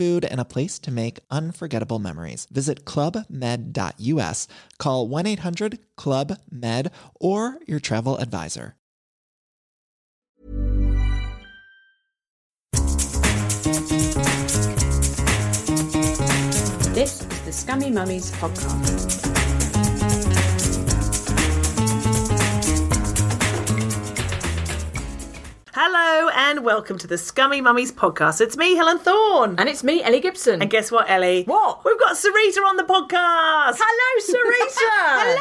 food, and a place to make unforgettable memories. Visit clubmed.us, call 1 800 Club Med, or your travel advisor. This is the Scummy Mummies podcast. Hello and welcome to the Scummy Mummies podcast. It's me, Helen Thorne. And it's me, Ellie Gibson. And guess what, Ellie? What? We've got Sareta on the podcast. Hello, Sareta.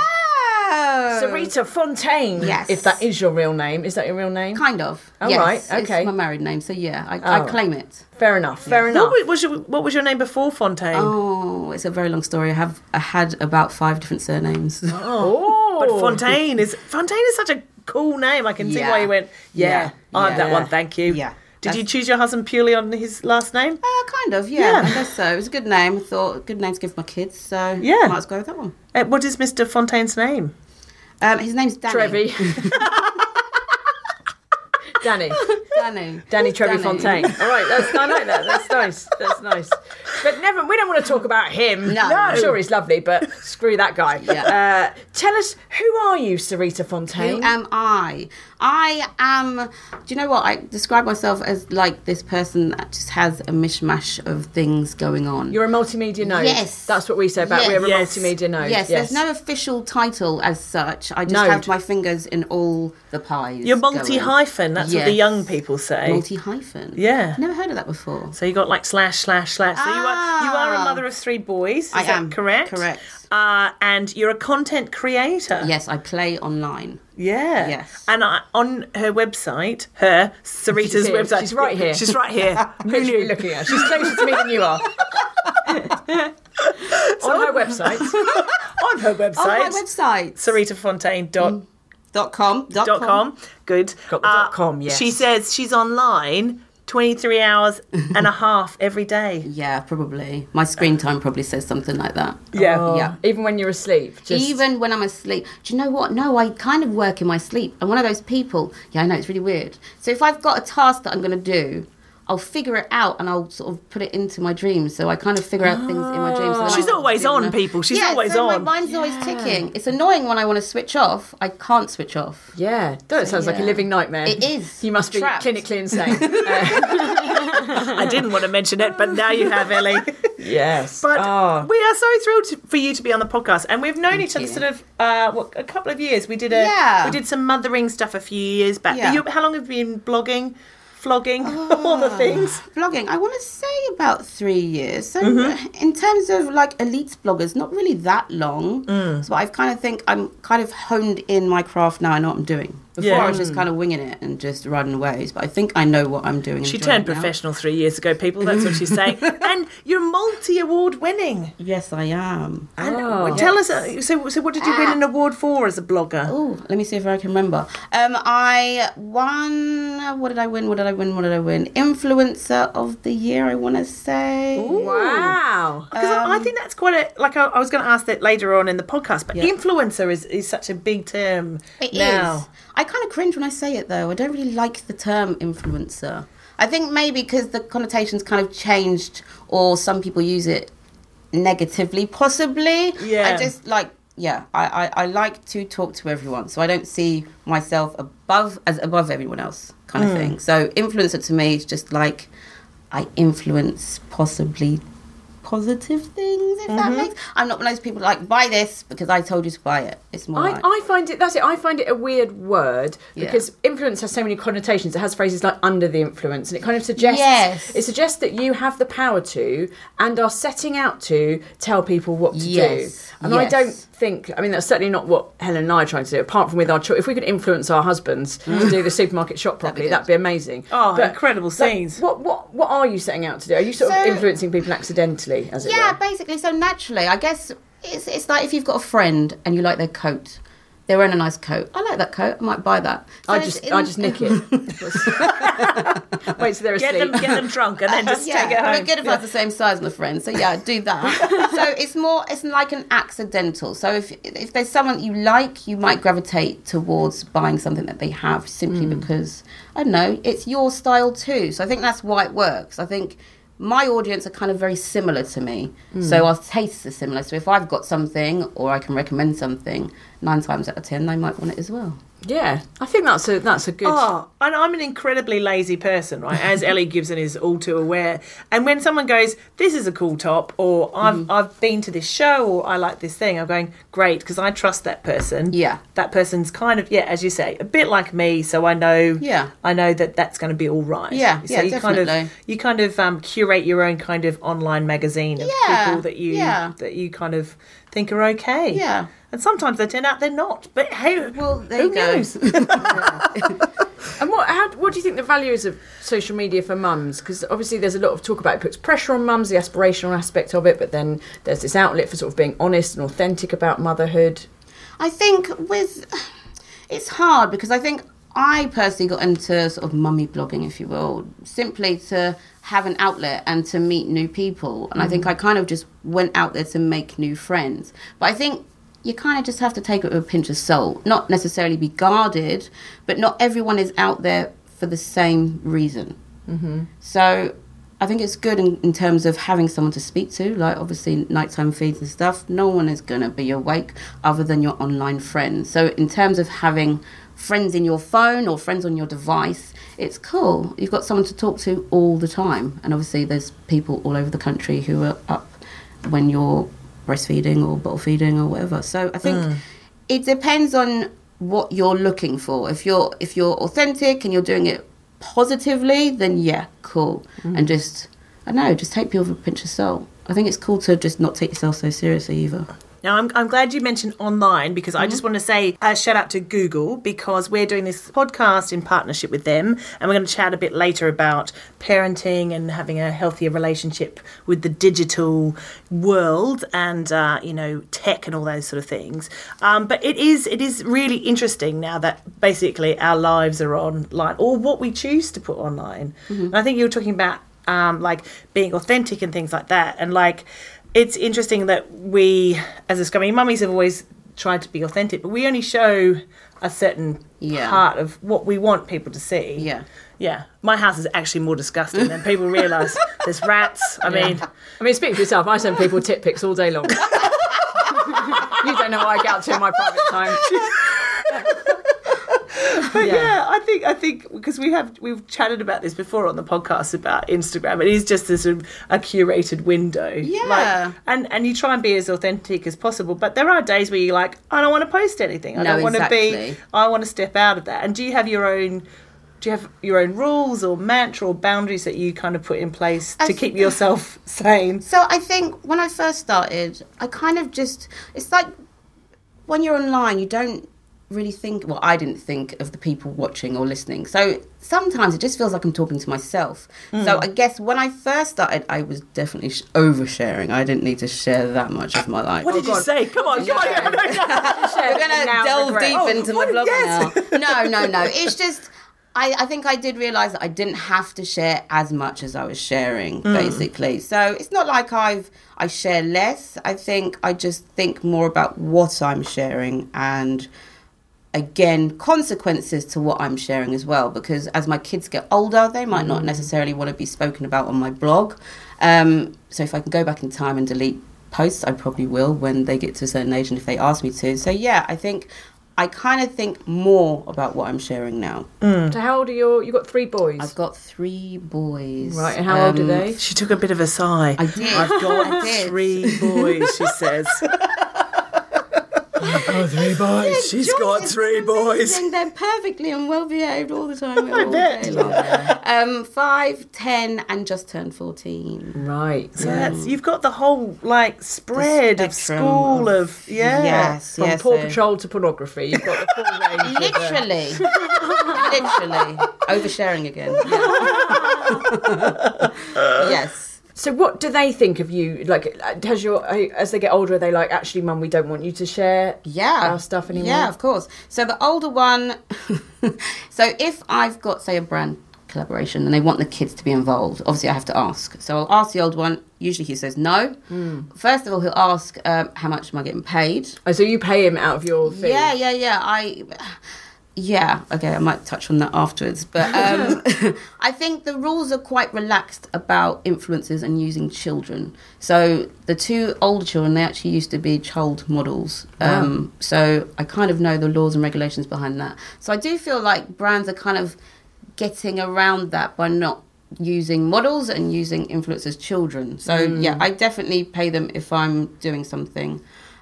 Hello. Sareta Fontaine. Yes. If that is your real name. Is that your real name? Kind of. Oh, yes, right, okay. It's my married name, so yeah, I, I Oh. claim it. Fair enough. Fair What enough. wa- was your What was your name before Fontaine? Oh, it's a very long story. I have I had about five different surnames. Oh. But oh. Fontaine is Fontaine is such a cool name. I can see Yeah. why you went. Yeah, Yeah. I have that Yeah. one. Thank you. Yeah. Did you choose your husband purely on his last name? Uh, kind of, yeah, Yeah. I guess so. It was a good name. I thought good name to give my kids, so Yeah. might as well go with that one. Uh, what is Mr. Fontaine's name? Um, his name's Danny. Trevi. Danny. Danny. Danny Trevi. Fontaine. All right, that's I like that. That's nice. That's nice. But never. We don't want to talk about him. No. I'm sure he's lovely, but screw that guy. Yeah. Uh, tell us who are you, Sareta Fontaine? Who am I? I am. Do you know what? I describe myself as like this person that just has a mishmash of things going on. You're a multimedia node. Yes. That's what we say about Yes. we're a Yes. multimedia node. Yes, there's no official title as such. I just Node. have my fingers in all the pies. You're multi hyphen. That's what the young people say. Multi hyphen. Yeah. Never heard of that before. So you got like slash slash slash. So you are you are a Ah. mother of three boys. Is I that am. correct. Correct. Uh, and you're a content creator. Yes, I play online. Yeah. Yes. And I, on her website, her Sareta's She's website. She's right here. She's right here. Who Who's knew? you looking at? She's closer to me than you are. On her website. on her website. On my website. SaretaFontaine.com. Mm. Dot com. Dot Dot com. Good. Got the dot uh, com, yes. She says she's online 23 hours and a half every day. Yeah, probably. My screen time probably says something like that. Yeah. Oh. Yeah. Oh. Even when you're asleep. Just, Even when I'm asleep. Do you know what? No, I kind of work in my sleep. I'm one of those people. Yeah, I know, it's really weird. So if I've got a task that I'm going to do, I'll figure it out and I'll sort of put it into my dreams. So I kind of figure out things in my dreams. so She's I- always on, know. people. She's yeah, always so on. My mind's always ticking. It's annoying when I want to switch off. I can't switch off. Yeah, that sounds like a living nightmare. It is. You must be clinically insane. I didn't want to mention it, but now you have, Ellie. yes. But Oh. we are so thrilled to, for you to be on the podcast, and we've known each other you. sort of uh, what, a couple of years. We did a Yeah. we did some mothering stuff a few years back. Yeah. You, how long have you been blogging, flogging, all the things? Blogging, I want to say about three years. So, Mm-hmm. in terms of like elite bloggers, not really that long. Mm. So, I kind of think I'm kind of honed in my craft now. I know what I'm doing. Before I was just kind of winging it and just riding waves, but I think I know what I'm doing. She turned it now. professional three years ago, people. That's what she's saying. and you're multi award winning. Yes, I am. And Oh. tell us, uh, so, so what did you win an award for as a blogger? Oh, let me see if I can remember. Um, I won. What did I win? What did I win? What did I win? Influencer of the year. I want to say. Wow. Because I I think that's quite a like. I, I was going to ask that later on in the podcast, but Yeah. influencer is, is such a big term It is. I kind of cringe when I say it though. I don't really like the term influencer. I think maybe because the connotations kind of changed, or some people use it negatively, possibly. Yeah. I just like. Yeah, I, I, I like to talk to everyone, so I don't see myself above as above everyone else, kind Hmm. of thing. So influencer to me is just like I influence possibly positive things. If Mm-hmm. that makes, I'm not one of those people like buy this because I told you to buy it. It's more I, like I find it that's it. I find it a weird word Yeah. because influence has so many connotations. It has phrases like under the influence, and it kind of suggests Yes. it suggests that you have the power to and are setting out to tell people what to Yes. do. And I don't think. I mean, that's certainly not what Helen and I are trying to do. Apart from with our, cho- if we could influence our husbands to do the supermarket shop properly, good. that'd be amazing. Oh, incredible like, scenes. what what what are you setting out to do? Are you sort of influencing people accidentally, as it Yeah, were? basically. So naturally, I guess it's, it's like if you've got a friend and you like their coat. They're wearing a nice coat. I like that coat. I might buy that. So I just in- I just nick it. Wait till they're Get asleep. them, get them drunk, and then just yeah, take it home. it'd be good if I was the same size as my friend. So yeah, do that. so it's more, it's like an accidental. So if if there's someone you like, you might gravitate towards buying something that they have simply Hmm. because I don't know, it's your style too. So I think that's why it works. I think my audience are kind of very similar to me, Hmm. so our tastes are similar. So if I've got something or I can recommend something, nine times out of ten they might want it as well. Yeah, I think that's a that's a good. Oh, and I'm an incredibly lazy person, right? As Ellie Gibson is all too aware. And when someone goes, "This is a cool top," or "I've Mm-hmm. I've been to this show," or "I like this thing," I'm going, "Great," because I trust that person. Yeah. that person's kind of yeah, as you say, a bit like me, so I know. Yeah. I know that that's going to be all right. Yeah, so yeah, you kind of definitely. you kind of um, curate your own kind of online magazine of Yeah, people that you yeah. that you kind of think are okay. Yeah. And sometimes they turn out they're not. But hey, Well, there who you go. knows? And what how, what do you think the value is of social media for mums? Because obviously there's a lot of talk about it puts pressure on mums, the aspirational aspect of it, but then there's this outlet for sort of being honest and authentic about motherhood. I think with it's hard because I think I personally got into sort of mummy blogging, if you will, simply to have an outlet and to meet new people. And I think mm. I kind of just went out there to make new friends. But I think you kind of just have to take it with a pinch of salt, not necessarily be guarded, but not everyone is out there for the same reason. Mm-hmm. So I think it's good in, in terms of having someone to speak to, like obviously nighttime feeds and stuff. No one is going to be awake other than your online friends. So in terms of having friends in your phone or friends on your device, it's cool. You've got someone to talk to all the time. And obviously there's people all over the country who are up when you're breastfeeding or bottle feeding or whatever. So I think hmm. it depends on what you're looking for. If you're if you're authentic and you're doing it positively, then yeah, cool. Mm. And just I don't know, just take people with a pinch of salt. I think it's cool to just not take yourself so seriously either. Now, I'm, I'm glad you mentioned online because I Mm-hmm. just want to say a shout out to Google because we're doing this podcast in partnership with them and we're going to chat a bit later about parenting and having a healthier relationship with the digital world and, uh, you know, tech and all those sort of things. Um, but it is it is really interesting now that basically our lives are online or what we choose to put online. And I think you were talking about um, like being authentic and things like that. And like, it's interesting that we, as a scummy mummies, have always tried to be authentic, but we only show a certain Yeah. part of what we want people to see. Yeah. Yeah. My house is actually more disgusting than people realise. There's rats. I mean, I mean, speak for yourself. I send people tit pics all day long. you don't know what I get up to in my private time. but yeah. I think I think because we have we've chatted about this before on the podcast about Instagram. It is just a sort of a curated window. Yeah. and and you try and be as authentic as possible. But there are days where you're like, I don't want to post anything. I No, don't want to be. I want to step out of that. And do you have your own? Do you have your own rules or mantra or boundaries that you kind of put in place to th- keep yourself sane? So I think when I first started, I kind of just it's like when you're online, you don't really think. Well, I didn't think of the people watching or listening. So sometimes it just feels like I'm talking to myself. So mm. I guess when I first started, I was definitely sh- oversharing. I didn't need to share that much of my life. What did you say? Come on, come on. We're gonna delve regret. deep Oh, into my blog yes. now. No, no, no. It's just I, I think I did realise that I didn't have to share as much as I was sharing, mm. basically. So it's not like I've I share less. I think I just think more about what I'm sharing and again consequences to what I'm sharing as well because as my kids get older they might not necessarily want to be spoken about on my blog um, so if I can go back in time and delete posts I probably will when they get to a certain age and if they ask me to so yeah I think I kind of think more about what I'm sharing now So how old are your? You got three boys, I've got three boys right? And how old are Um, they? She took a bit of a sigh. I did. I've got I did. three boys, she says. I've got three boys. She's Joyce got three boys. amazing. They're perfectly and well behaved all the time. I all bet. day long. Um, five, ten, and just turned fourteen. Right. So that's you've got the whole like spread of school of- of, yeah. Yes, From yes. Paw so- Patrol to pornography, you've got the full range. uh, Literally, literally oversharing again. Yeah. yes. So what do they think of you? Like, has your as they get older, are they like, actually, Mum, we don't want you to share Yeah. our stuff anymore? Yeah, of course. So the older one, so if I've got say a brand collaboration and they want the kids to be involved, obviously I have to ask. So I'll ask the old one. Usually he says no. First of all, he'll ask um, how much am I getting paid. Oh, so you pay him out of your fee? Yeah, yeah, yeah. I, yeah. Okay, I might touch on that afterwards, but um, I think the rules are quite relaxed about influencers and using children. So the two older children, they actually used to be child models. Um, so I kind of know the laws and regulations behind that. So I do feel like brands are kind of getting around that by not using models and using influencers children so yeah i definitely pay them if i'm doing something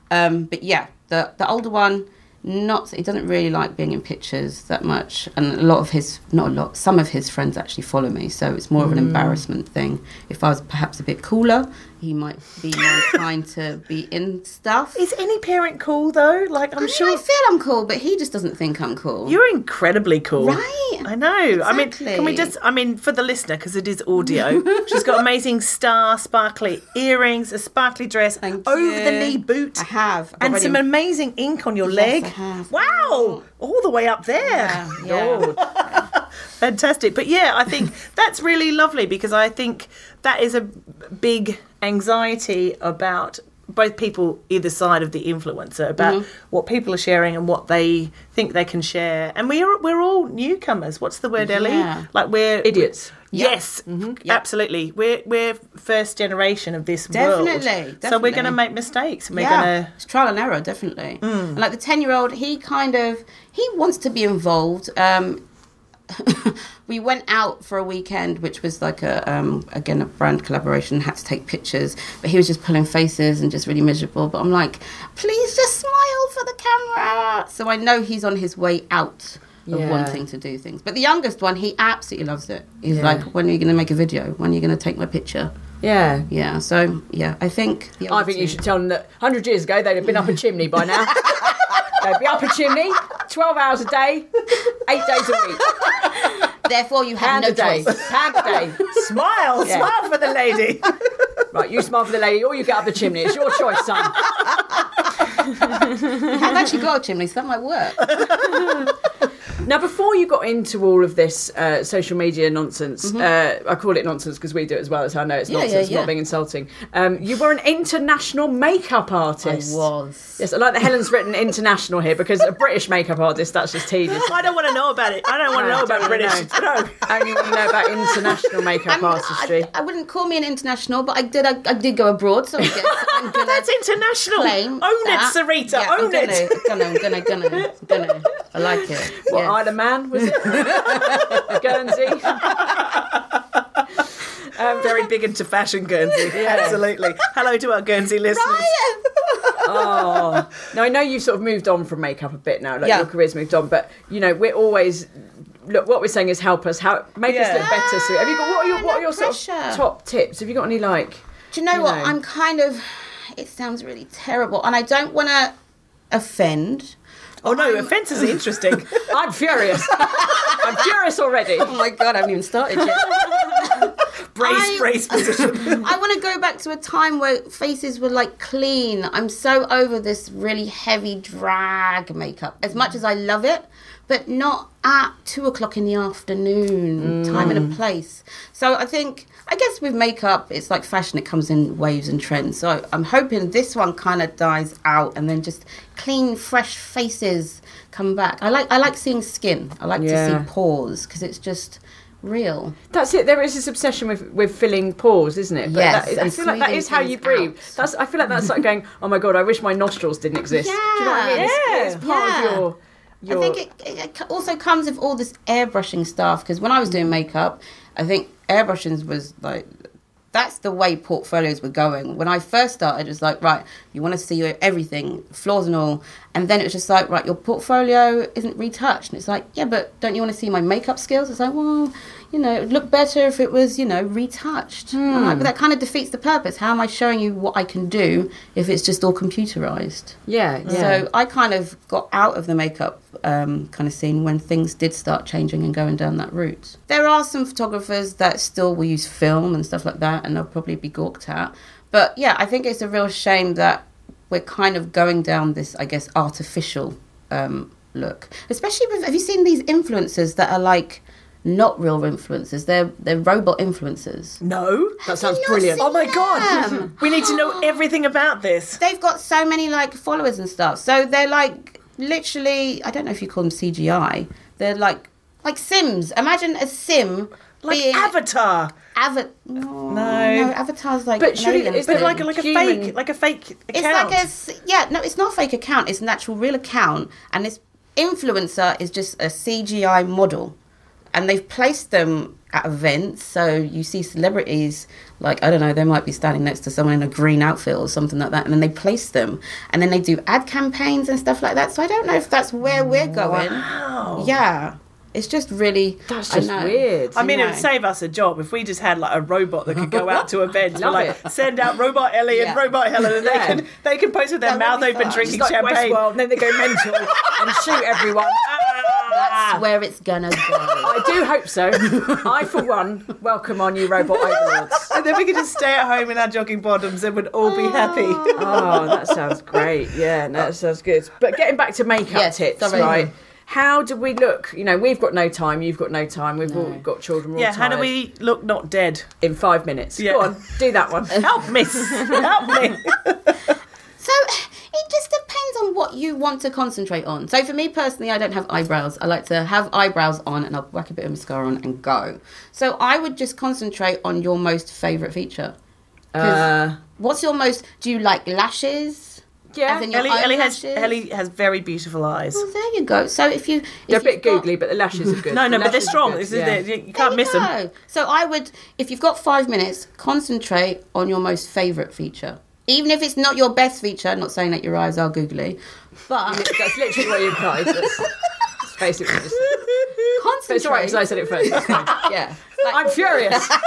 um, but yeah the the older one not he doesn't really like being in pictures that much and a lot of his not a lot some of his friends actually follow me so it's more of an mm. embarrassment thing. If i was perhaps a bit cooler he might be more inclined to be in stuff Is any parent cool though? Like I'm I mean, sure I feel I'm cool, but he just doesn't think I'm cool. you're incredibly cool. Right. I know. I mean, can we just, I mean, for the listener, because it is audio, she's got amazing star sparkly earrings, a sparkly dress, Thank over you. the knee boot. I have. I've And already- some amazing ink on your Yes, leg. I have. Wow. Oh. All the way up there. Yeah, yeah. Fantastic. But yeah, I think that's really lovely because I think that is a big anxiety about both people either side of the influencer about Mm-hmm. what people are sharing and what they think they can share. And we're we're all newcomers. What's the word, Ellie? Yeah. Like we're Idiots. Yes, absolutely. We're we're first generation of this world, Definitely, So we're going to make mistakes. and We're yeah, going to it's trial and error, definitely. Mm. And like the ten-year-old, he kind of he wants to be involved. Um, we went out for a weekend, which was like a um, again a brand collaboration. Had to take pictures, but he was just pulling faces and just really miserable. But I'm like, please just smile for the camera. So I know he's on his way out. Of Yeah. wanting to do things, but the youngest one, he absolutely loves it. He's Yeah. like, "When are you going to make a video? When are you going to take my picture?" Yeah. Yeah, so yeah, I think. I think you should tell them that 100 years ago they'd have been up a chimney by now. they'd be up a chimney, 12 hours a day, eight days a week. Therefore, you have Pound no a day. choice. Pound a day. smile, Yeah. smile for the lady. Right, you smile for the lady or you get up the chimney. It's your choice, son. I've actually got a chimney, so that might work. Now, before you got into all of this uh, social media nonsense, uh, I call it nonsense because we do it as well. How I know it's Mm-hmm. Yeah, nonsense, yeah, yeah. not being insulting. Um, you were an international makeup artist. I was. Yes, I like that Helen's written international here because a British makeup artist, that's just tedious. I don't want to know about it. I don't want to No, know about British. know. No. I only want to know about international makeup artistry. I, I wouldn't call me an international, but I did. I, I did go abroad, so I guess I'm gonna. That's international. Own that. it, Sareta. Own I'm gonna, it. Gonna, I'm gonna, gonna, gonna. I like it. What yeah. Isle of Man was it? Guernsey. Um, Very big into fashion, Guernsey. Absolutely. Hello to our Guernsey listeners. Ryan! Oh, now I know you've sort of moved on from makeup a bit now. Like Yeah. your career's moved on, but you know we're always look. What we're saying is help us, how make us look better. So have you got what are your what are No your sort of top tips? Have you got any like? Do you know you what? know. I'm kind of. It sounds really terrible, and I don't want to offend, Oh no, offences are interesting. I'm furious. I'm furious already. Oh my god, I haven't even started yet. brace, I- brace position. I want to go back to a time where faces were like clean. I'm so over this really heavy drag makeup. As much as I love it, but not at two o'clock in the afternoon, mm. time and a place. So I think, I guess with makeup, it's like fashion, it comes in waves and trends. So I'm hoping this one kind of dies out and then just clean, fresh faces come back. I like, I like seeing skin. I like Yeah. to see pores because it's just real. That's it. There is this obsession with, with filling pores, isn't it? Yes, that is, I feel like that is how you breathe. out. That's. I feel like that's like going. Oh my god! I wish my nostrils didn't exist. Do you know what I mean? It's- Yeah. It's, part Yeah. of your. your I think it, it also comes with all this airbrushing stuff because when I was doing makeup, I think airbrushing was like that's the way portfolios were going. When I first started, it was like right, you want to see everything, flaws and all, and then it was just like right, your portfolio isn't retouched, and it's like yeah, but don't you want to see my makeup skills? It's like well, you know, it'd look better if it was you know retouched. I'm like, but that kind of defeats the purpose. How am I showing you what I can do if it's just all computerized? yeah, yeah. So I kind of got out of the makeup um, kind of scene when things did start changing and going down that route. There are some photographers that still will use film and stuff like that, and they'll probably be gawked at. But yeah, I think it's a real shame that we're kind of going down this, I guess, artificial um, look. Especially with, have you seen these influencers that are like not real influencers? They're they're robot influencers. No. that sounds brilliant. Oh my god. We need to know oh. everything about this. they've got so many like followers and stuff. So they're like literally I don't know if you call them CGI. They're like like Sims. Imagine a sim Like being Avatar. Ava- no, No. Avatar's like But an surely alien it's But like a, like a Human. fake like a fake it's like a yeah no it's not a fake account it's an actual real account and this influencer is just a CGI model and they've placed them at events so you see celebrities like I don't know they might be standing next to someone in a green outfit or something like that and then they place them and then they do ad campaigns and stuff like that so I don't know if that's where we're going Wow. yeah it's just really That's I just know. weird. I mean, it would save us a job if we just had like a robot that could go out to events. Love like it. send out robot Ellie and robot Helen, and Yeah. they can they can post with their That mouth open, fun. drinking It's like champagne. Westworld, and then they go mental and shoot everyone. that's ah. where it's gonna go I do hope so. I, for one, welcome our new robot overlords. And then we could just stay at home in our jogging bottoms and we'd all be ah. happy. Oh, that sounds great. Yeah, no, that sounds good. But getting back to makeup Yes, tips, sorry. right? How do we look? You know, we've got no time. You've got no time. We've all got children. We're all yeah, how do we look not dead? In five minutes. Yeah. Go on, do that one. Help me, help me. So it just depends on what you want to concentrate on. So for me personally, I don't have eyebrows. I like to have eyebrows on and I'll whack a bit of mascara on and go. So I would just concentrate on your most favourite feature. Uh, what's your most? Do you like lashes? yeah, Ellie, Ellie has? Ellie has very beautiful eyes. Well, there you go. So if you, if they're a bit you've got- googly, but the lashes are good. No, no, The but they're strong. good, This is yeah. You can't you miss them. So I would, if you've got five minutes, concentrate on your most favourite feature. Even if it's not your best feature, I'm not saying that your eyes are googly, but That's literally what you implied. That's, that's basically what you said. But concentrate. it's all right because I said it first. It's fine. yeah. Like, I'm furious.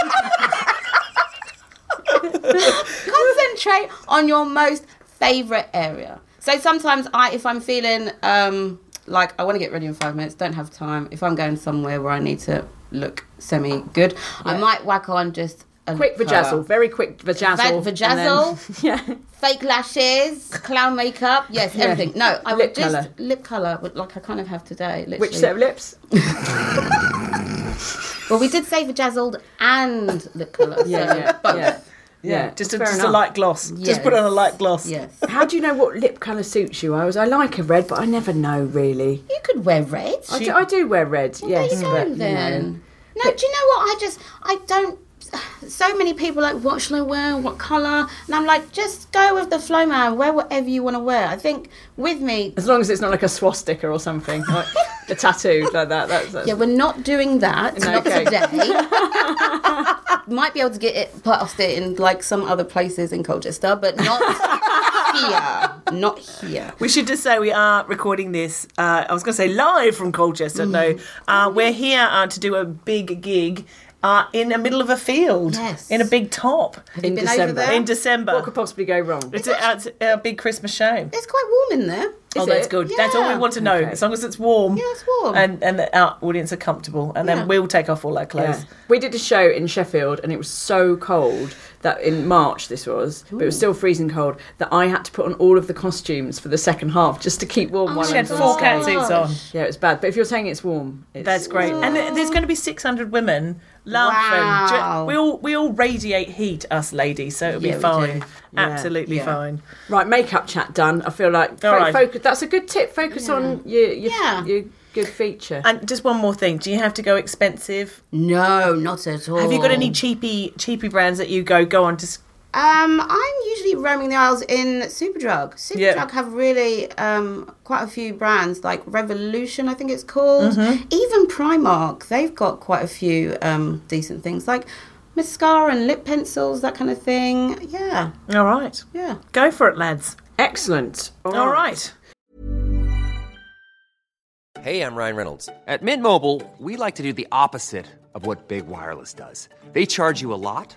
concentrate on your most favorite area. So sometimes I, if I'm feeling um, like I want to get ready in five minutes, don't have time. If I'm going somewhere where I need to look semi good, I might whack on just quick lip vajazzle, very quick vajazzle. Va- and then- vajazzle? yeah. fake lashes, clown makeup, yes, Yeah. everything. No, I Lip would just colour. lip color, like I kind of have today. Literally. Which set of lips? Well, we did say vajazzled and lip color. Yeah, so yeah, both. yeah. Yeah, just a, fair just a light gloss. Just put on a light gloss. Yes. How do you know what lip colour suits you? I was I like a red, but I never know really. You could wear red. I do, I do wear red, yes, there you but go you then. know. No, do you know what? I just I don't. So many people like, what shall I wear? What colour? And I'm like, just go with the flow, man. Wear whatever you want to wear. I think with me, As long as it's not like a swastika or something, like a tattoo like that. That's, that's yeah, we're not doing that. No, not okay. today. Might be able to get it past it in like some other places in Colchester, but not here. Not here. We should just say we are recording this. Uh, I was going to say live from Colchester. No, uh, we're here uh, to do a big gig. Uh, in the middle of a field Yes. in a big top Have you In been December. over there? in December. What could possibly go wrong? It's a, it's a big Christmas show. It's quite warm in there. oh, that's it? good. That's all we want to know. Okay. As long as it's warm. Yeah, it's warm. And and the, our audience are comfortable, and Yeah. then we'll take off all our clothes. Yeah. We did a show in Sheffield and it was so cold that in March this was, but it was still freezing cold that I had to put on all of the costumes for the second half just to keep warm while She I had four on cat suits on. Yeah, it's bad. But if you're saying it's warm, it's, That's great. And there's going to be 600 women laughing. Wow. We all we all radiate heat, us ladies, so it'll Yeah, be we fine. do. Absolutely Yeah. fine. Right, makeup chat done. I feel like fo- right. focus. That's a good tip. Focus on your your, Yeah. your good feature. And just one more thing: Do you have to go expensive? No, not at all. Have you got any cheapy cheapy brands that you go go on to? S- Um, I'm usually roaming the aisles in Superdrug. Superdrug Yeah. have really um, quite a few brands, like Revolution, I think it's called. Mm-hmm. Even Primark, they've got quite a few um, decent things, like mascara and lip pencils, that kind of thing. Yeah, All right, yeah. go for it, lads. Excellent. All right. Hey, I'm Ryan Reynolds. At Mint Mobile, we like to do the opposite of what Big Wireless does. They charge you a lot,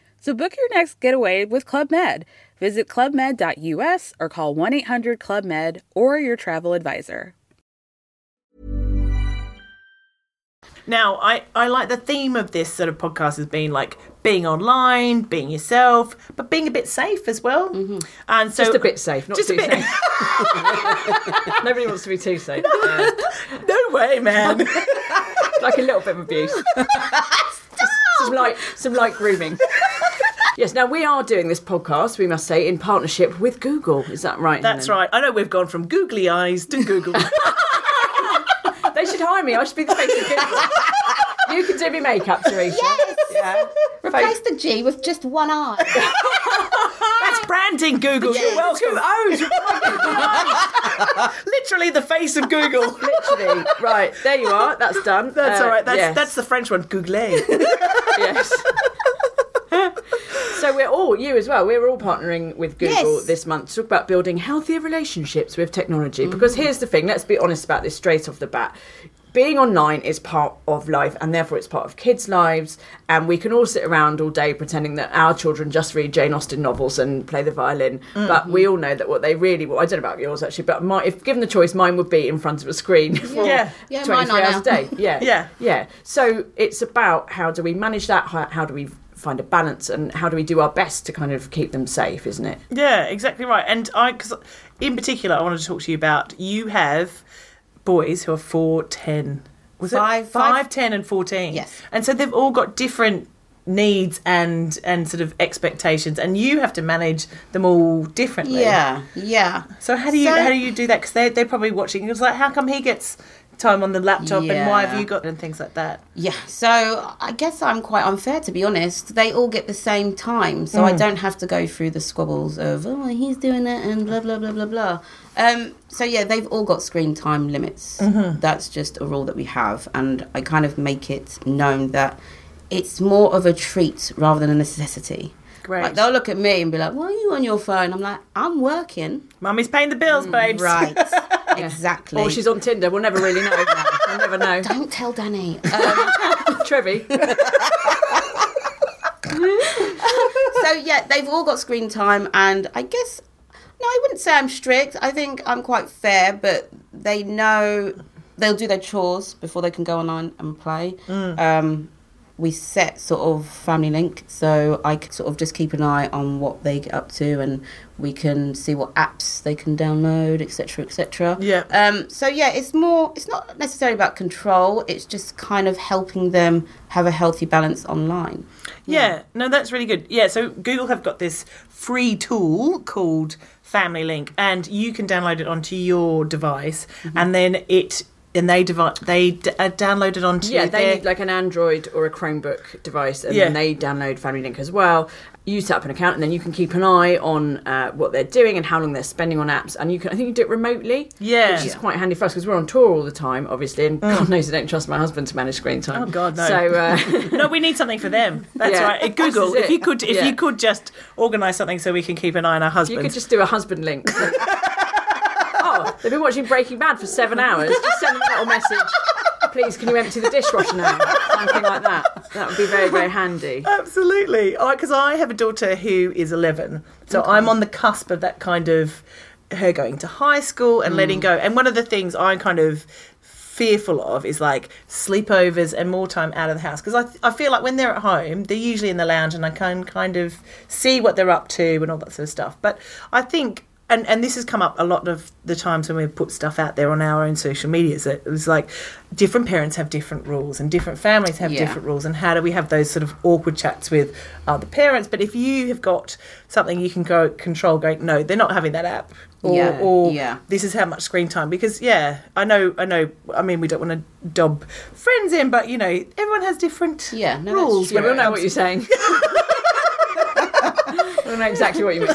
So book your next getaway with Club Med. Visit clubmed.us or call 1 800 Club Med or your travel advisor. Now, I, I like the theme of this sort of podcast has been like being online, being yourself, but being a bit safe as well. Mm-hmm. And so Just a bit safe, not Just a too bit- safe. Nobody wants to be too safe. no way, man. like a little bit of abuse. Just some light, some light grooming. Yes. Now we are doing this podcast. We must say in partnership with Google. Is that right? That's Helen? right. I know we've gone from googly eyes to Google. They should hire me. I should be the face of Google. you can do me makeup, Teresa. Yes. Yeah. Replace the G with just one eye. That's branding, Google. You're welcome. Two O's. Literally the face of Google. Literally. Right. There you are. That's done. That's Uh, all right. That's yes. that's the French one. Google. yes. So we're all you as well. We're all partnering with Google Yes. this month to talk about building healthier relationships with technology. Mm. Because here's the thing. Let's be honest about this straight off the bat. Being online is part of life, and therefore it's part of kids' lives. And we can all sit around all day pretending that our children just read Jane Austen novels and play the violin. But we mm-hmm. all know that what they really, I don't know about yours actually, but my, if given the choice, mine would be in front of a screen for Yeah. Yeah, 23 are hours a day. Yeah. Yeah. Yeah. So it's about how do we manage that? How, how do we find a balance? And how do we do our best to kind of keep them safe, isn't it? Yeah, exactly right. And I, because in particular, I wanted to talk to you about you have boys who are four, ten, was Five- it five, five- 10 and fourteen? Yes. and so they've all got different needs and and sort of expectations, and you have to manage them all differently. yeah, yeah. So how do you So- how do you do that? Because they they're probably watching. It's like how come he gets time on the laptop and why have you got and things like that. Yeah, so I guess I'm quite unfair to be honest. They all get the same time, so I mm. don't have to go through the squabbles of oh he's doing that and blah blah blah blah blah. Um, so yeah, they've all got screen time limits. Mm-hmm. That's just a rule that we have, and I kind of make it known that it's more of a treat rather than a necessity. Great. Like they'll look at me and be like, "Why are you on your phone?" I'm like, "I'm working." Mummy's paying the bills, mm, babes. Right, exactly. Or she's on Tinder. We'll never really know. we'll never know. Don't tell Danny. Um, Trevi. so yeah, they've all got screen time, and I guess no, I wouldn't say I'm strict. I think I'm quite fair, but they know they'll do their chores before they can go online and play. Um, we set sort of family link, so I can sort of just keep an eye on what they get up to, and we can see what apps they can download, etc., etc. Yeah. Um. So yeah, it's more. It's not necessarily about control. It's just kind of helping them have a healthy balance online. Yeah, no, that's really good. Yeah, so Google have got this free tool called Family Link, and you can download it onto your device, Mm-hmm. and then it and they devi- they d- uh, download it onto Yeah, they their need like an Android or a Chromebook device, and Yeah. then they download Family Link as well. You set up an account, and then you can keep an eye on uh, what they're doing and how long they're spending on apps. And you can, I think, you do it remotely. Yeah. which is quite handy for us because we're on tour all the time, obviously. And God knows I don't trust my husband to manage screen time. Mm. Oh, God, no. So uh, no, we need something for them. That's Yeah. right. Uh, Google, if you could, if Yeah. you could just organise something so we can keep an eye on our husband. you could just do a husband link. they've been watching Breaking Bad for seven hours. Just send them a little message. Please, can you empty the dishwasher now? Something like that. That would be very, very handy. Absolutely. Because I have a daughter who is 11. So I'm on the cusp of that kind of her going to high school and letting mm. go. And one of the things I'm kind of fearful of is like sleepovers and more time out of the house because I, I feel like when they're at home they're usually in the lounge and I can kind of see what they're up to and all that sort of stuff but I think and, and this has come up a lot of the times when we've put stuff out there on our own social medias that it's like different parents have different rules and different families have Yeah. different rules and how do we have those sort of awkward chats with other parents but if you have got something you can go control going no they're not having that app or, Yeah, or yeah. this is how much screen time because yeah i know i know i mean we don't want to dob friends in but you know everyone has different Yeah, no, rules true. Yeah, we'll know what you're saying. we'll know exactly what you mean.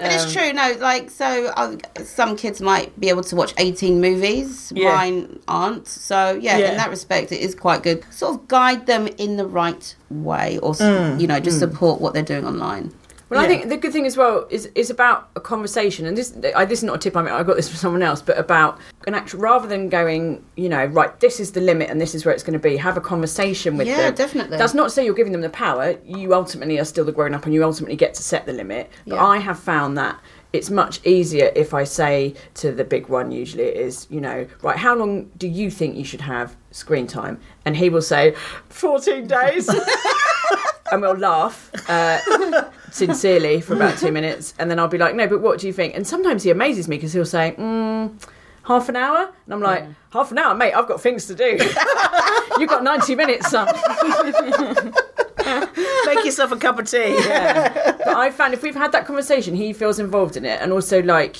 But it's true, no, like, so uh, some kids might be able to watch 18 movies, Yeah. mine aren't. So, yeah, Yeah. in that respect, it is quite good. Sort of guide them in the right way or, Mm. you know, just support what they're doing online. Well, I think the good thing as well is is about a conversation, and this I, this is not a tip I mean I got this from someone else, but about an actual rather than going, you know, right, this is the limit and this is where it's going to be. Have a conversation with Yeah, them. Yeah, definitely. That's not to say you're giving them the power. You ultimately are still the grown up, and you ultimately get to set the limit. But Yeah. I have found that. It's much easier if I say to the big one, usually it is, you know, right, how long do you think you should have screen time? And he will say, 14 days. and we'll laugh uh, sincerely for about two minutes, and then I'll be like, "No, but what do you think?" And sometimes he amazes me because he'll say, mm, "Half an hour," and I'm like, "Half an hour, mate? I've got things to do. You've got ninety minutes, son." make yourself a cup of tea yeah. But I found if we've had that conversation, he feels involved in it, and also like.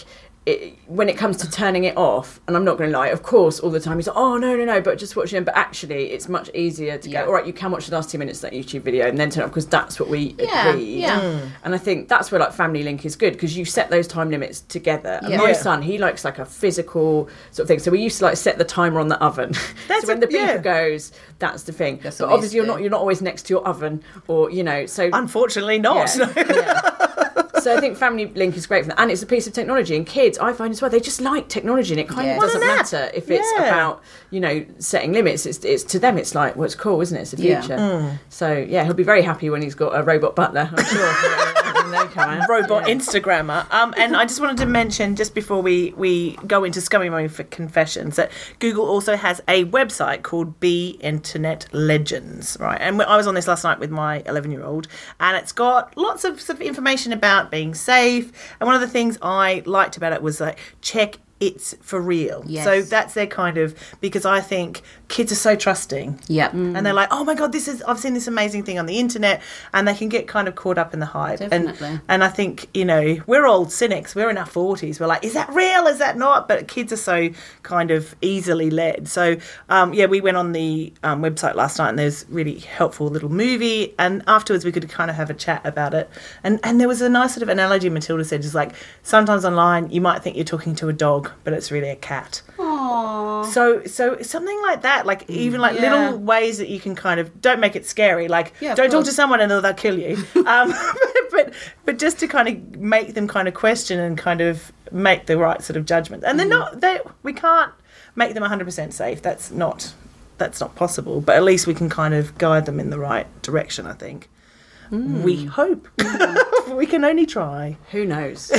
It, when it comes to turning it off, and I'm not going to lie, of course, all the time he's like, "Oh no, no, no," but just watching. But actually, it's much easier to Yeah. go. All right, you can watch the last two minutes of that YouTube video, and then turn it off because that's what we Yeah, agreed. yeah. Mm. And I think that's where like Family Link is good because you set those time limits together. And Yeah. my Yeah. son, he likes like a physical sort of thing. So we used to like set the timer on the oven. That's so when a- the beeper yeah. goes, that's the thing. That's but obviously, you're not you're not always next to your oven, or you know. So unfortunately not yeah, yeah. So I think Family Link is great for that, and it's a piece of technology. And kids, I find as well, they just like technology, and it kind Yeah. of doesn't matter if it's Yeah. about you know setting limits. It's it's to them, it's like well, it's cool, isn't it? It's the Yeah. future. Mm. So yeah, he'll be very happy when he's got a robot butler. I'm sure. they robot Yeah. Instagrammer. Um, and I just wanted to mention, just before we, we go into Scummy Mummy for confessions, that Google also has a website called Be Internet Legends, right? And I was on this last night with my 11 year old, and it's got lots of sort of information about being safe. And one of the things I liked about it was like, check it's for real. Yes. So that's their kind of, because I think kids are so trusting Yep. and they're like, "Oh my god, this is I've seen this amazing thing on the internet," and they can get kind of caught up in the hype. Definitely. And and I think you know we're old cynics. We're in our forties. We're like, "Is that real? Is that not?" But kids are so kind of easily led. So um, yeah, we went on the um, website last night, and there's really helpful little movie. And afterwards, we could kind of have a chat about it. And and there was a nice sort of analogy Matilda said, is like sometimes online you might think you're talking to a dog, but it's really a cat. Aww. So so something like that, like mm, even like Yeah. little ways that you can kind of don't make it scary, like Yeah, don't talk to someone and they'll, they'll kill you. Um, but but just to kind of make them kind of question and kind of make the right sort of judgment. And they're mm-hmm. not they we can't make them 100% safe. That's not that's not possible. But at least we can kind of guide them in the right direction, I think. Mm. We hope. Mm. we can only try. Who knows?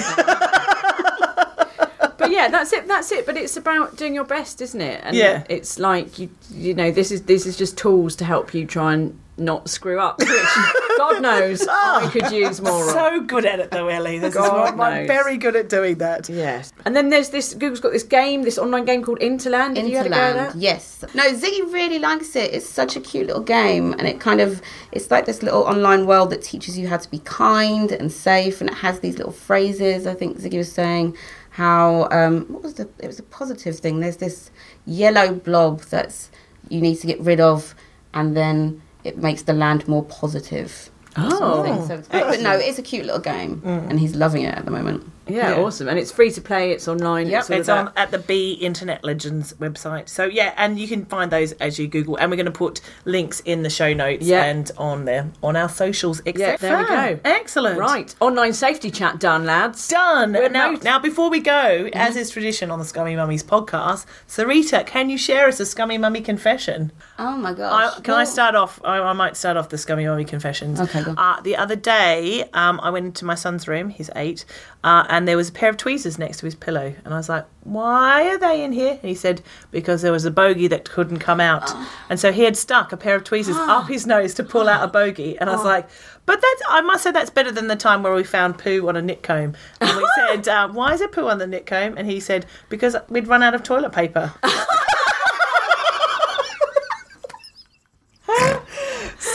But yeah, that's it. That's it. But it's about doing your best, isn't it? And Yeah. it's like you, you know, this is this is just tools to help you try and not screw up, which God knows I ah. could use more of. So good at it though, Ellie. This is God what I'm knows. very good at doing that. Yes. And then there's this, Google's got this game, this online game called Interland. Have you had a go at Interland, that? yes. No, Ziggy really likes it. It's such a cute little game, and it kind of it's like this little online world that teaches you how to be kind and safe, and it has these little phrases. I think Ziggy was saying how um, what was the it was a positive thing. There's this yellow blob that's you need to get rid of, and then it makes the land more positive. Oh, Thing. So, but no, it's a cute little game, and he's loving it at the moment. Yeah, awesome. And it's free to play, it's online. Yep, it's all It's on at the Be Internet Legends website. So yeah, and you can find those as you Google, and we're going to put links in the show notes Yeah. and on there on our socials. Yeah, Etc. there we go. Excellent. Right. Online safety chat done, lads. Done. We're now, made- now, before we go, as is tradition on the Scummy Mummies podcast, Sareta, can you share us a Scummy Mummy confession? Oh my I, gosh! can I start off? I, I might start off the Scummy Mummy confessions. Okay, go. Uh, the other day, um, I went into my son's room. He's eight, uh, and there was a pair of tweezers next to his pillow, and I was like, "Why are they in here?" And he said, "Because there was a bogey that couldn't come out, and so he had stuck a pair of tweezers up his nose to pull out a bogey." And I was like, "But that's I must say that's better than the time where we found poo on a nit comb." And we said, uh, "Why is there poo on the nit comb?" And he said, "Because we'd run out of toilet paper."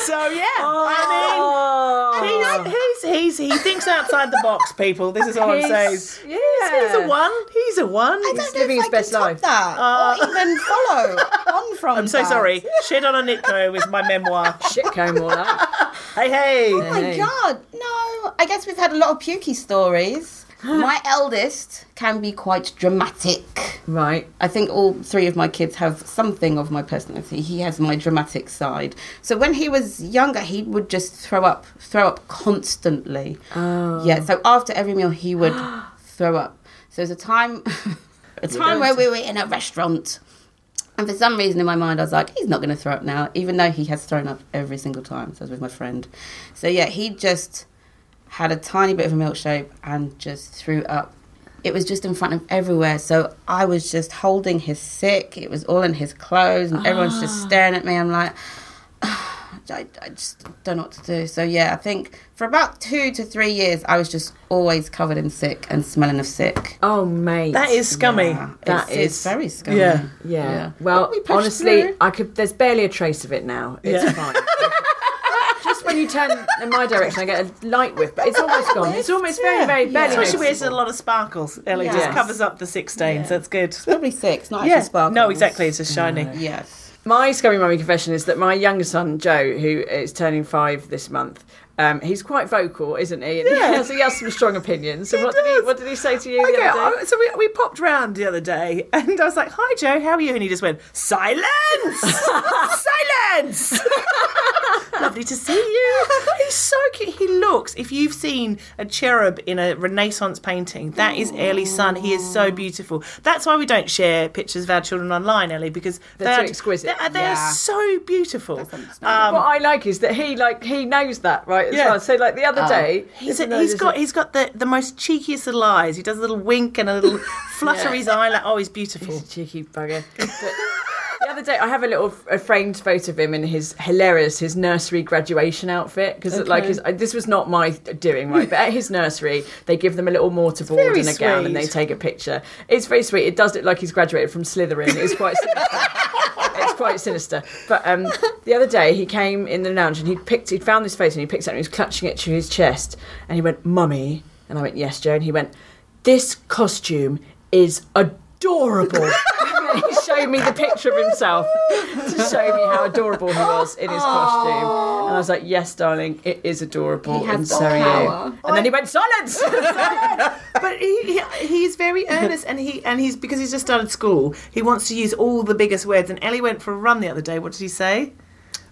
So yeah, I mean, he's, he's he's he thinks outside the box. People, this is all I'm saying. He's- He's, he's a one. He's a one. I don't know living if his I best can top life. that or uh, even follow on from. I'm so that. sorry. Shit on a nit comb is my memoir. Shit comb all that. Hey hey. Oh my Hey. god, no! I guess we've had a lot of pukey stories. my eldest can be quite dramatic. Right. I think all three of my kids have something of my personality. He has my dramatic side. So when he was younger, he would just throw up, throw up constantly. Oh. Yeah. So after every meal, he would throw up. So there's a time, a time where we were in a restaurant. And for some reason in my mind, I was like, he's not going to throw up now, even though he has thrown up every single time. So I was with my friend. So yeah, he just had a tiny bit of a milkshake and just threw up. It was just in front of everywhere. So I was just holding his sick. It was all in his clothes, and everyone's just ah. staring at me. I'm like, I, I just don't know what to do. So yeah, I think for about two to three years, I was just always covered in sick and smelling of sick. Oh, mate. That is scummy. Yeah, That it's, it's very scummy. Yeah. Yeah. But Well, we honestly, through. I could. There's barely a trace of it now. It's Yeah. fine. Just when you turn in my direction, I get a light whiff, but it's almost gone. It's almost very, very barely. Especially where it's a lot of sparkles. Ellie just Yes. covers up the six stains. That's good. Probably six, not Yeah. actually sparkles. No, exactly. It's just shiny. Mm, yes. My scummy mummy confession is that my younger son Joe, who is turning five this month, um, he's quite vocal, isn't he? And he, has, he has some strong opinions. So what did he does. what did he say to you Okay, the other day? I- so we, we popped round the other day, and I was like, "Hi, Joe, how are you?" And he just went, "Silence, silence." Lovely to see you. He's so cute. He looks. If you've seen a cherub in a Renaissance painting, that is Ellie's son. He is so beautiful. That's why we don't share pictures of our children online, Ellie, because They're they are exquisite. They're, they're Yeah. so beautiful. Um, what I like is that he like he knows that right as Yeah. well. So like the other oh. day, He's, even though he's there's got a- he's got the, the most cheekiest little eyes. He does a little wink and a little flutter his eyelid. Oh, he's beautiful. He's a cheeky bugger. But the other day, I have a little a framed photo of him in his hilarious his nursery graduation outfit because like his this was not my doing right, but at his nursery they give them a little mortarboard very and a gown and they take a picture. It's very sweet. It does look like he's graduated from Slytherin. It's quite sinister. it's quite sinister. But um, the other day he came in the lounge and he picked he'd found this face and he picked it and he was clutching it to his chest and he went, "Mummy," and I went, "Yes, Joe," and he went, "This costume is adorable." He showed me the picture of himself to show me how adorable he was in his costume. And I was like, yes, darling, it is adorable. And so are you. And then he went, silence! but he, he he's very earnest and he and he's because he's just started school he wants to use all the biggest words and ellie went for a run the other day what did he say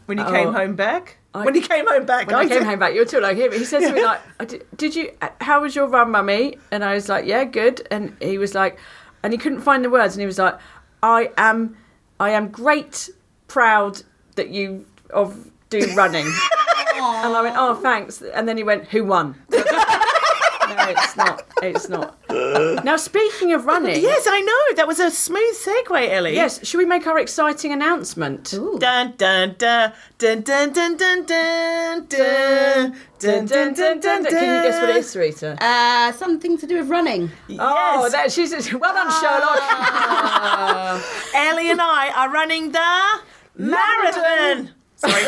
when he came Oh. home back when he came home back when I came said- home back, you're too like him. He said to me like, "I "Did did you? How was your run, mummy?" And I was like, "Yeah, good." And he was like, and he couldn't find the words, and he was like, "I am, I am great, proud that you of do running." and I went, "Oh, thanks." And then he went, "Who won?" And I it's not. It's not. Now, speaking of running, Yes, I know. That was a smooth segue, Ellie. yes, should we make our exciting announcement? Dun dun dun dun dun dun dun dun dun dun dun dun dun dun. Can you guess what it is, Rita? Uh, something to do with running. Oh, Yes. that she's well done, Sherlock. Ellie and I are running the marathon. Sorry.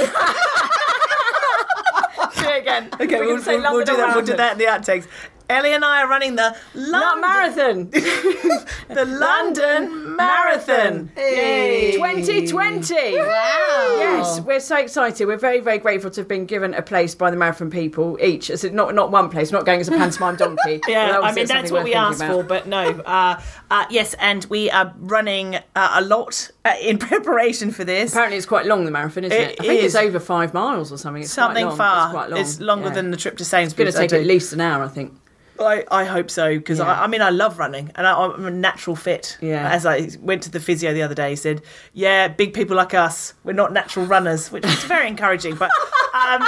Do it again. Okay, We're we'll, say we'll, we'll do that. We'll do that in the outtakes. Ellie and I are running the Not London, marathon. the London Marathon. Yay. 2020. Wow. Yes, we're so excited. We're very, very grateful to have been given a place by the marathon people each. It's not not one place. We're not going as a pantomime donkey. Yeah, I mean that's what we're we thinking asked about. for, but no. Uh, uh, yes, and we are running uh, a lot uh, in preparation for this. Apparently, it's quite long. The marathon, isn't it? It I think is. it's over five miles or something. It's quite Something long. far. It's quite long. It's longer Yeah. than the trip to It's going to take at least an hour, I think. I, I hope so because Yeah. I, I mean I love running and I, I'm a natural fit. Yeah. As I went to the physio the other day, he said, "Yeah, big people like us, we're not natural runners," which is very encouraging. But um,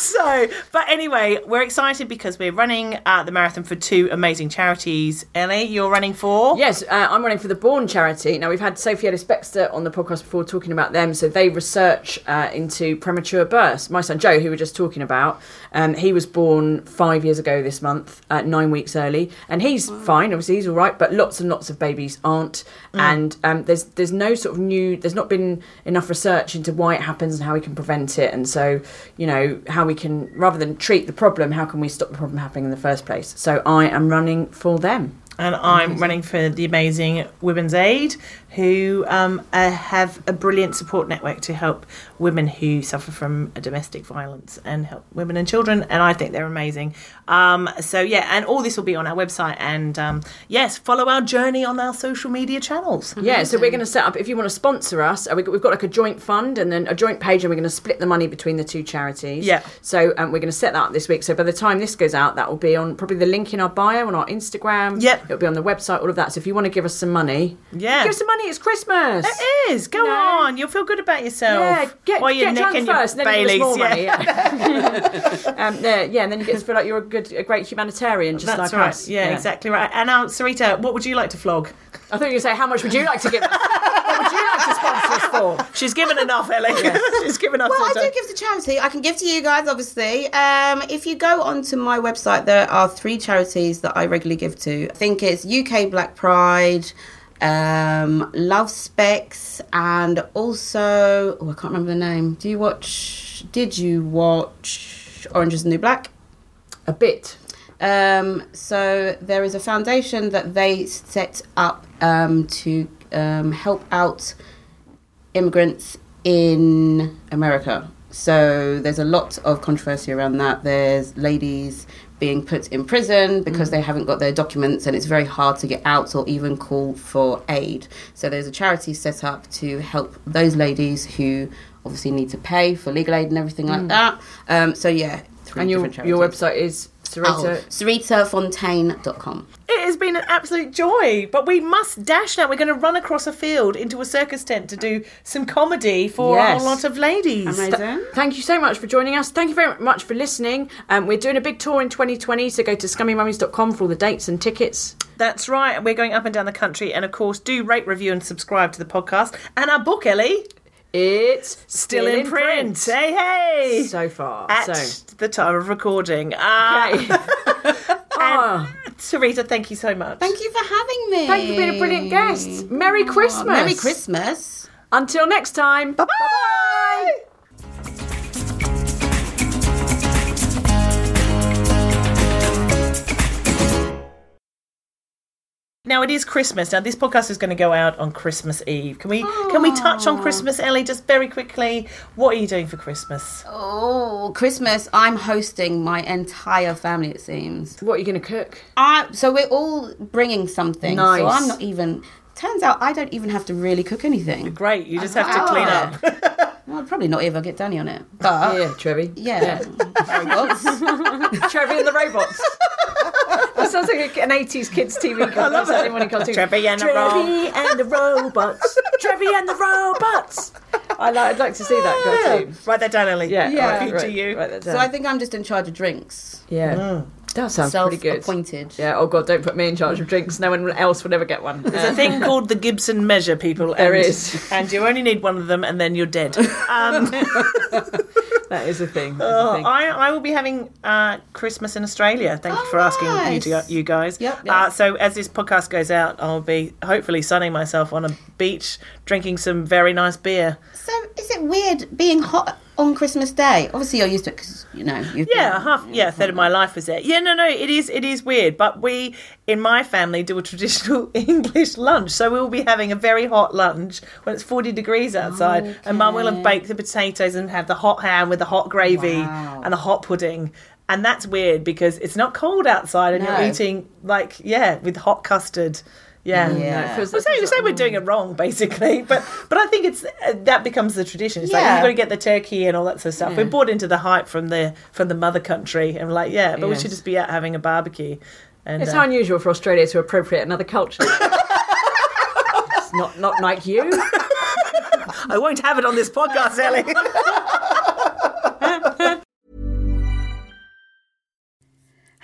so, but anyway, we're excited because we're running uh, the marathon for two amazing charities. Ellie, you're running for Yes, uh, I'm running for the Borne charity. Now, we've had Sophie Ellis Bextor on the podcast before talking about them. So, they research uh, into premature births. My son Joe, who we are just talking about, um, he was born five years ago this month, uh, nine weeks early. And he's fine, obviously, he's all right, but lots and lots of babies aren't. And um, there's, there's no sort of new, there's not been enough research into why it happens and how we can prevent it. And so, you know, how we can, rather than treat the problem, how can we stop the problem happening in the first place? So, I am running for them. And I'm running for the amazing Women's Aid, who um, uh, have a brilliant support network to help women who suffer from domestic violence and help women and children. And I think they're amazing. Um, so yeah, and all this will be on our website. And um, yes, follow our journey on our social media channels. Yeah, so we're going to set up, if you want to sponsor us, uh, we- we've got like a joint fund and then a joint page, and we're going to split the money between the two charities. Yeah. So um, we're going to set that up this week. So by the time this goes out, that will be on probably the link in our bio on our Instagram. Yep. It'll be on the website, all of that. So if you want to give us some money, Yeah. give us some money, it's Christmas. It is. Go on. You'll feel good about yourself. Yeah, get, While you're get drunk first, and then you give us more yeah. money. Yeah. um, yeah, yeah, and then you get to feel like you're a good, a great humanitarian, just That's like right. us. Yeah, exactly right. And now, Sareta, what would you like to flog? I thought you were going to say, how much would you like to give us? what would you like to She's given enough, Ellie. She's given us. Enough. Well, I do give to charity. I can give to you guys, obviously. Um, if you go onto my website, there are three charities that I regularly give to. I think it's UK Black Pride, um, Love Specs, and also oh, I can't remember the name. Do you watch? Did you watch Orange Is the New Black? A bit. Um, so there is a foundation that they set up um, to um, help out immigrants in America. So there's a lot of controversy around that. There's ladies being put in prison because they haven't got their documents and it's very hard to get out or even call for aid. So there's a charity set up to help those ladies who obviously need to pay for legal aid and everything like that. Um, so yeah, And your, your website is Oh, Sareta. SaretaFontaine.com. It has been an absolute joy, but we must dash now. We're going to run across a field into a circus tent to do some comedy for Yes. a lot of ladies. Amazing. Thank you so much for joining us. Thank you very much for listening. Um, we're doing a big tour in 2020, so go to scummymummies.com for all the dates and tickets. That's right. We're going up and down the country, and of course, do rate, review, and subscribe to the podcast and our book, Ellie, It's still, in, print. Hey, hey! So far. At so. the time of recording. Uh, Okay. oh, Sareta, thank you so much. Thank you for having me. thank you for being a brilliant guest. Merry Christmas. Merry Christmas. Until next time. Bye bye. Now it is Christmas. Now this podcast is going to go out on Christmas Eve. Can we can we touch on Christmas, Ellie, just very quickly? What are you doing for Christmas? Oh, Christmas. I'm hosting my entire family, it seems. What are you going to cook? I, so we're all bringing something. So Nice. I'm not even. Turns out I don't even have to really cook anything. Great, you just have to clean up. Well, probably not even get Danny on it. But Yeah, Trevi. yeah, robots. Trevi and the robots. that sounds like an 80s kids TV cartoon. I love it. Trevi and the robots. Trevi and the robots. Trevi and the robots. I like, I'd like to see that cartoon. Write that down, Ellie. Yeah, Yeah. right, Future right, you. write that down. So I think I'm just in charge of drinks. yeah, mm. That sounds pretty good. Self-appointed. Yeah. Oh God, don't put me in charge of drinks. No one else will ever get one. There's a thing called the Gibson measure, people. There and, is. and you only need one of them, and then you're dead. Um, that is a thing. That is a oh, thing. I, I will be having uh, Christmas in Australia. Thank you for asking you, to, you guys. Yep, yep. Uh, so as this podcast goes out, I'll be hopefully sunning myself on a beach, drinking some very nice beer. So is it weird being hot on Christmas Day? Obviously, you're used to it because you know. You've Yeah, been- half yeah, a third of my life was there. Yeah, no, no, it is it is weird. But we in my family do a traditional English lunch, so we'll be having a very hot lunch when it's forty degrees outside, and Mum will have baked the potatoes and have the hot ham with the hot gravy Wow. and the hot pudding. And that's weird because it's not cold outside, and No. you're eating like yeah with hot custard. Yeah, Yeah. it feels- Well, say, say we're doing it wrong, basically, but but I think it's uh, that becomes the tradition. It's like Yeah. you've got to get the turkey and all that sort of stuff. We're bought into the hype from the from the mother country, and we're like, yeah, but we should just be out having a barbecue. And It's uh, unusual for Australia to appropriate another culture. it's not not like you. I won't have it on this podcast, Ellie.